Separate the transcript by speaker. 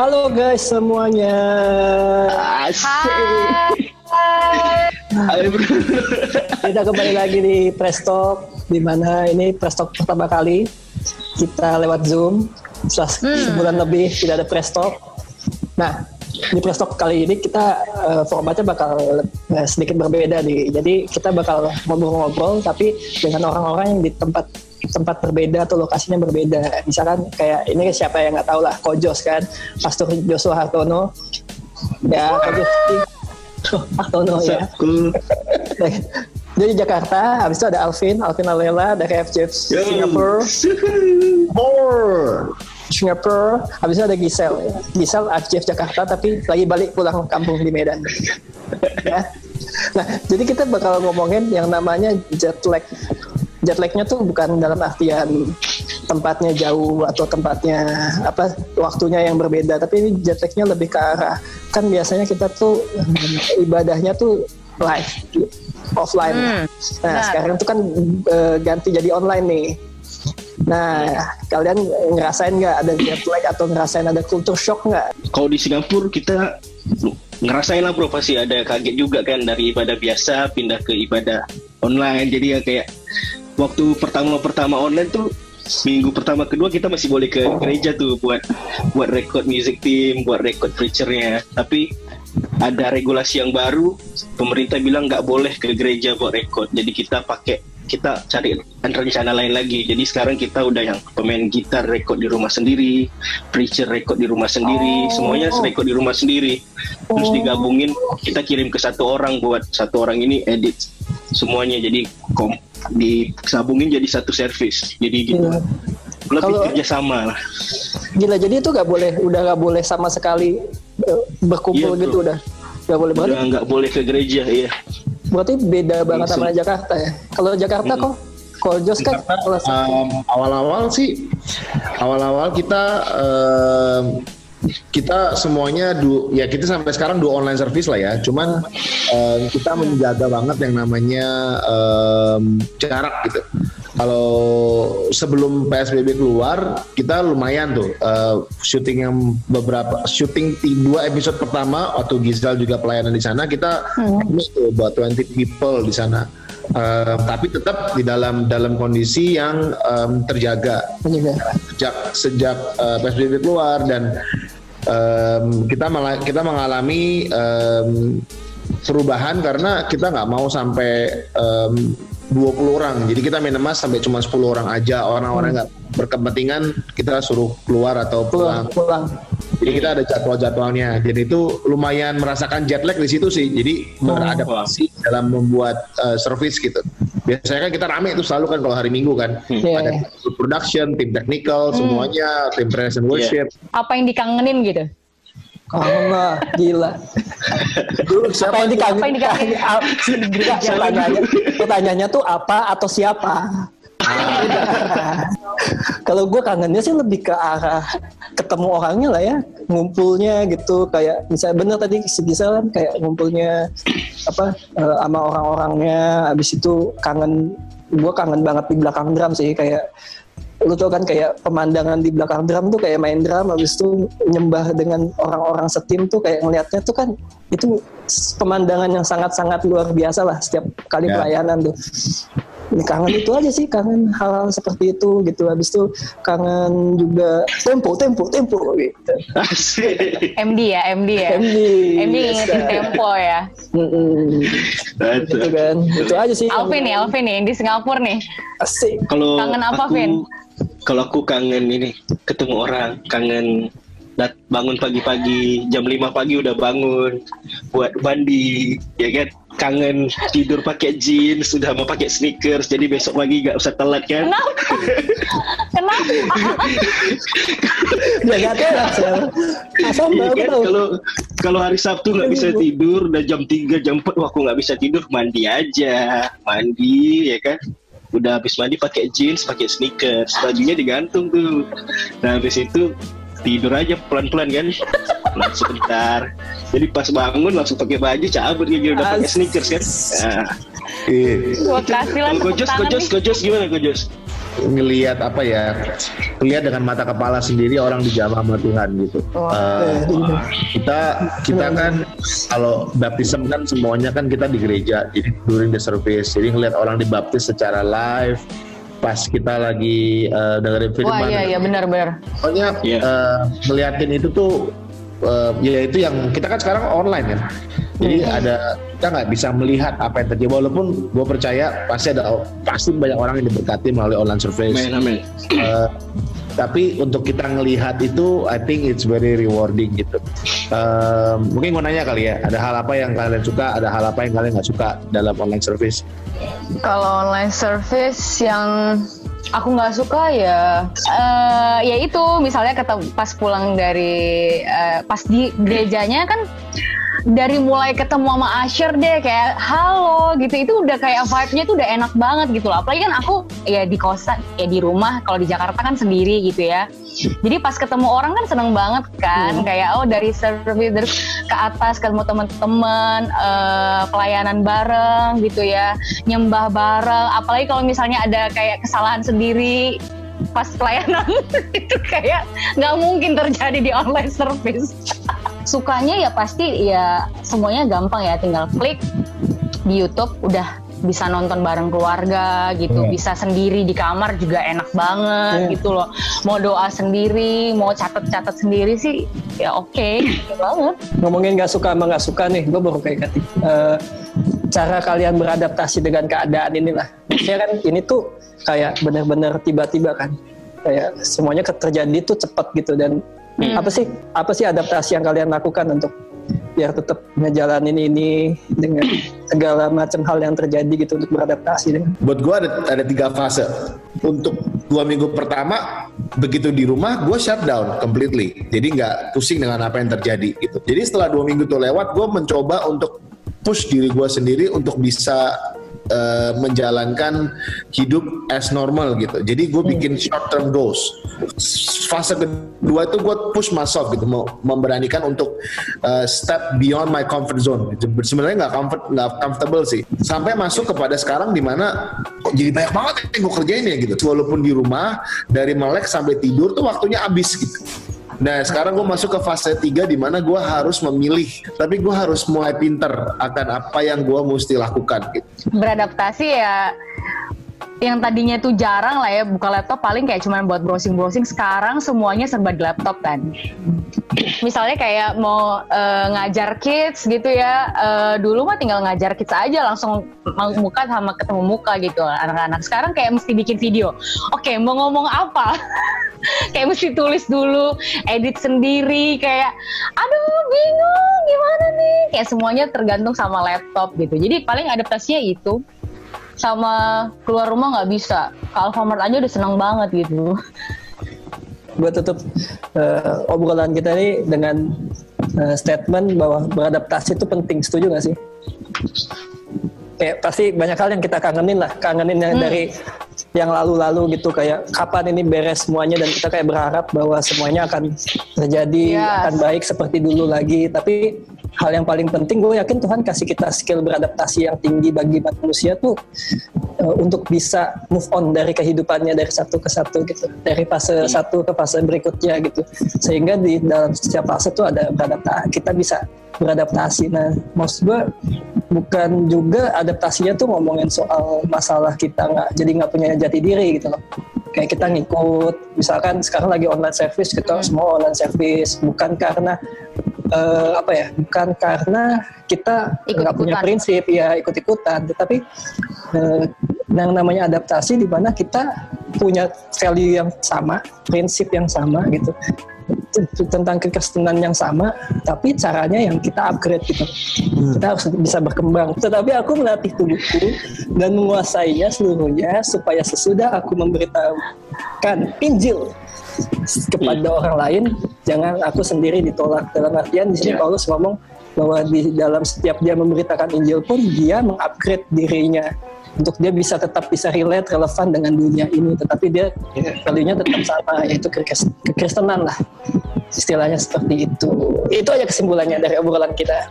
Speaker 1: Halo guys semuanya.
Speaker 2: Asik. Hai.
Speaker 1: Kita kembali lagi di Press Talk di mana ini Press Talk pertama kali kita lewat Zoom setelah
Speaker 2: Hmm.
Speaker 1: sebulan lebih tidak ada Press Talk. Nah, di Press Talk kali ini kita eh, formatnya bakal eh, sedikit berbeda nih. Jadi kita bakal ngobrol-ngobrol tapi dengan orang-orang yang di tempat tempat berbeda atau lokasinya berbeda. Misalkan kayak ini siapa yang nggak tahu lah, Kojos kan, Pastor Joshua Hartono. Ya, Kojos Hartono ya.
Speaker 2: Cool.
Speaker 1: Dia di Jakarta, habis itu ada Alvin, Alvin Alela dari FJ Singapura. More. Singapura, habis itu ada Gisel. Gisel FJ Jakarta tapi lagi balik pulang kampung di Medan. ya. Nah, jadi kita bakal ngomongin yang namanya jet lag. Jet lagnya tuh bukan dalam artian tempatnya jauh atau tempatnya apa waktunya yang berbeda, tapi ini jet lagnya lebih ke arah kan biasanya kita tuh ibadahnya tuh live offline.
Speaker 2: Hmm,
Speaker 1: nah,
Speaker 2: benar.
Speaker 1: sekarang tuh kan eh, ganti jadi online nih. Nah, kalian ngerasain nggak ada jet lag atau ngerasain ada culture shock nggak?
Speaker 2: Kalau di Singapura kita ngerasain lah bro pasti ada kaget juga kan dari ibadah biasa pindah ke ibadah online. Jadi ya kayak waktu pertama-pertama online tuh minggu pertama kedua kita masih boleh ke gereja tuh buat buat record music team, buat record preachernya. Tapi ada regulasi yang baru, pemerintah bilang nggak boleh ke gereja buat record. Jadi kita pakai kita cari rencana lain lagi. Jadi sekarang kita udah yang pemain gitar record di rumah sendiri, preacher record di rumah sendiri,
Speaker 1: Oh.
Speaker 2: semuanya record di rumah sendiri. Terus
Speaker 1: Oh.
Speaker 2: digabungin, kita kirim ke satu orang buat satu orang ini edit semuanya. Jadi kom disambungin jadi satu service. Jadi gitu.
Speaker 1: Gila.
Speaker 2: Lebih
Speaker 1: Kalau-
Speaker 2: kerjasama lah.
Speaker 1: Gila, jadi itu nggak boleh, udah nggak boleh sama sekali eh, berkumpul
Speaker 2: Iya,
Speaker 1: gitu
Speaker 2: bro.
Speaker 1: udah. Nggak boleh
Speaker 2: Udah nggak boleh ke gereja, iya.
Speaker 1: berarti beda banget sama
Speaker 2: Langsung.
Speaker 1: Jakarta ya. Kalau Jakarta kok, kalau Jos kan kalau
Speaker 3: Um, awal-awal sih awal-awal kita um, kita semuanya du, ya kita sampai sekarang dua online service lah ya. Cuman um, kita menjaga banget yang namanya um, jarak gitu. Kalau sebelum PSBB keluar kita lumayan tuh uh, syuting yang beberapa syuting ti- dua episode pertama waktu Gisel juga pelayanan di sana kita ini tuh buat 20 people di sana. Um, tapi tetap di dalam dalam kondisi yang um, terjaga. Sejak sejak uh, PSBB keluar dan um, kita malah kita mengalami um, perubahan karena kita nggak mau sampai um, 20 orang jadi kita minimal sampai cuma 10 orang aja orang-orang nggak berkepentingan kita suruh keluar atau
Speaker 1: Pulang,
Speaker 3: pulang jadi kita ada jadwal-jadwalnya. Jadi itu lumayan merasakan jet lag di situ sih. Jadi beradaptasi dalam membuat uh, service gitu. Biasanya kan kita rame itu selalu kan kalau hari Minggu kan.
Speaker 1: Iya.
Speaker 3: Ada tim production, tim technical, semuanya, tim praise and worship.
Speaker 4: apa yang dikangenin gitu
Speaker 1: Kangen lah, gila.
Speaker 3: Dulu
Speaker 1: Siapa yang dikangen?
Speaker 4: Apa yang dikangenin?
Speaker 1: Pertanyaannya, pertanyaannya tuh apa atau siapa? Kalau gue kangennya sih lebih ke arah ketemu orangnya lah ya, ngumpulnya gitu kayak misalnya bener tadi si Gisel kan kayak ngumpulnya apa eh, sama orang-orangnya, habis itu kangen gue kangen banget di belakang drum sih kayak lu tau kan kayak pemandangan di belakang drum tuh kayak main drum habis itu nyembah dengan orang-orang setim tuh kayak ngelihatnya tuh kan itu pemandangan yang sangat-sangat luar biasa lah setiap kali
Speaker 3: Ya.
Speaker 1: pelayanan tuh kangen itu aja sih kangen hal-hal seperti itu gitu. Habis itu kangen juga tempo tempo tempo gitu.
Speaker 2: Asik.
Speaker 4: MD ya MD ya.
Speaker 1: MD
Speaker 4: MD ngingetin
Speaker 1: biasa.
Speaker 4: tempo ya.
Speaker 1: Mm-mm. gitu kan. Itu aja sih.
Speaker 4: Alvin nih Alvin nih di Singapura nih.
Speaker 1: Asik.
Speaker 2: Kalau
Speaker 4: Kangen apa,
Speaker 2: aku,
Speaker 4: Vin?
Speaker 2: Kalau aku kangen ini ketemu orang, kangen dat bangun pagi-pagi jam 5 pagi udah bangun buat mandi ya kan kangen tidur pakai jeans sudah mau pakai sneakers jadi besok pagi gak usah telat kan?
Speaker 4: Kenapa? Kenapa?
Speaker 1: Ya gak telat sih asal
Speaker 2: Iya
Speaker 1: aku
Speaker 2: kan? Kalau kalau hari Sabtu nggak bisa tidur, udah jam 3, jam 4, wah aku nggak bisa tidur, mandi aja, mandi ya kan. Udah habis mandi pakai jeans, pakai sneakers, bajunya digantung tuh. Nah habis itu tidur aja pelan-pelan kan, pelan sebentar. Jadi pas bangun langsung pakai baju, cabut kayak gitu, udah pakai sneakers kan. Nah,
Speaker 3: Iya.
Speaker 4: kasih lah
Speaker 2: kojos,
Speaker 4: nih.
Speaker 2: kojos gimana kojos?
Speaker 3: ngelihat apa ya lihat dengan mata kepala sendiri orang dijamah sama Tuhan gitu
Speaker 4: Wah.
Speaker 3: Eh, kita kita kan kalau baptism kan semuanya kan kita di gereja jadi during the service jadi ngelihat orang dibaptis secara live pas kita lagi eh, dengerin firman
Speaker 4: Wah iya iya benar-benar.
Speaker 3: pokoknya
Speaker 2: Iya.
Speaker 3: eh, ngeliatin itu tuh eh, ya itu yang kita kan sekarang online kan jadi ada kita nggak bisa melihat apa yang terjadi walaupun gue percaya pasti ada pasti banyak orang yang diberkati melalui online service
Speaker 2: Amin, amin.
Speaker 3: Eh, tapi untuk kita ngelihat itu I think it's very rewarding gitu. Eh, mungkin gue nanya kali ya ada hal apa yang kalian suka ada hal apa yang kalian nggak suka dalam online service?
Speaker 4: Kalau online service yang aku nggak suka ya, eh, ya itu. Misalnya ketemu pas pulang dari eh, pas di gerejanya kan dari mulai ketemu sama Asher deh kayak halo gitu. Itu udah kayak vibe-nya tuh udah enak banget gitu loh. Apalagi kan aku ya di kosan ya di rumah kalau di Jakarta kan sendiri gitu ya. Jadi pas ketemu orang kan seneng banget kan. Kayak oh dari service dari ke atas ketemu teman-teman eh, pelayanan bareng gitu ya. Nyembah bareng. Apalagi kalau misalnya ada kayak kesalahan sendiri pas pelayanan itu kayak nggak mungkin terjadi di online service sukanya ya pasti ya semuanya gampang ya tinggal klik di YouTube udah bisa nonton bareng keluarga gitu
Speaker 3: Hmm.
Speaker 4: bisa sendiri di kamar juga enak banget
Speaker 1: Hmm.
Speaker 4: gitu loh. Mau doa sendiri mau catat-catat sendiri sih ya oke gitu banget.
Speaker 1: Ngomongin nggak suka sama nggak suka nih gue baru kayak ganti Eh, cara kalian beradaptasi dengan keadaan inilah. Maksudnya kan ini tuh kayak benar-benar tiba-tiba kan. Kayak semuanya terjadi tuh cepat gitu dan
Speaker 4: Hmm.
Speaker 1: apa sih apa sih adaptasi yang kalian lakukan untuk biar tetap ngejalanin ini dengan segala macam hal yang terjadi gitu untuk beradaptasi dengan?
Speaker 3: Buat gue ada ada tiga fase. Untuk dua minggu pertama begitu di rumah gue shutdown completely. Jadi nggak pusing dengan apa yang terjadi gitu. Jadi setelah dua minggu itu lewat gue mencoba untuk push diri gue sendiri untuk bisa eh, menjalankan hidup as normal gitu. Jadi gue bikin short term goals. Fase kedua itu gue push myself gitu mau memberanikan untuk eh, step beyond my comfort zone gitu. sebenarnya nggak comfort nggak comfortable sih. Sampai masuk kepada sekarang di mana kok jadi banyak banget yang gue kerjain ya gitu. Walaupun di rumah dari melek sampai tidur tuh waktunya habis gitu Nah sekarang gue masuk ke fase 3 di mana gue harus memilih, tapi gue harus mulai pinter akan apa yang gue mesti lakukan. Gitu.
Speaker 4: beradaptasi ya yang tadinya tuh jarang lah ya buka laptop paling kayak cuman buat browsing-browsing. Sekarang semuanya serba di laptop kan? Misalnya kayak mau eh, ngajar kids gitu ya eh, dulu mah tinggal ngajar kids aja langsung muka sama ketemu muka gitu anak-anak. Sekarang kayak mesti bikin video. Oke mau ngomong apa? Kayak mesti tulis dulu edit sendiri kayak aduh bingung gimana nih? Kayak semuanya tergantung sama laptop gitu. Jadi paling adaptasinya itu sama keluar rumah nggak bisa. Ke Alfamart aja udah seneng banget gitu.
Speaker 1: Gue tutup eh, obrolan kita ini dengan eh, statement bahwa beradaptasi itu penting. Setuju gak sih? Kayak pasti banyak hal yang kita kangenin lah. Kangenin yang
Speaker 4: Hmm.
Speaker 1: dari yang lalu-lalu gitu. Kayak kapan ini beres semuanya. Dan kita kayak berharap bahwa semuanya akan terjadi
Speaker 4: Yes.
Speaker 1: akan baik seperti dulu lagi. Tapi hal yang paling penting gue yakin Tuhan kasih kita skill beradaptasi yang tinggi bagi manusia tuh eh, untuk bisa move on dari kehidupannya dari satu ke satu gitu dari fase satu ke fase berikutnya gitu. Sehingga di dalam setiap fase tuh ada beradaptasi kita bisa beradaptasi. Nah maksud gue bukan juga adaptasinya tuh ngomongin soal masalah kita nggak jadi nggak punya jati diri gitu loh. Kayak kita ngikut misalkan sekarang lagi online service kita semua online service bukan karena eh, apa ya bukan karena kita nggak punya prinsip ya ikut-ikutan. Tetapi eh, yang namanya adaptasi di mana kita punya value yang sama prinsip yang sama gitu. Tentang kekristenan yang sama tapi caranya yang kita upgrade gitu. Kita harus bisa berkembang. Tetapi aku melatih tubuhku dan menguasainya seluruhnya supaya sesudah aku memberitahukan Injil kepada orang lain jangan aku sendiri ditolak. Dalam artian di sini
Speaker 2: Ya.
Speaker 1: Paulus ngomong bahwa di dalam setiap dia memberitakan Injil pun dia mengupgrade dirinya untuk dia bisa tetap bisa relate relevan dengan dunia ini. Tetapi dia value-nya tetap sama yaitu kekris- kekristenan lah. Istilahnya seperti itu. Itu aja kesimpulannya dari obrolan kita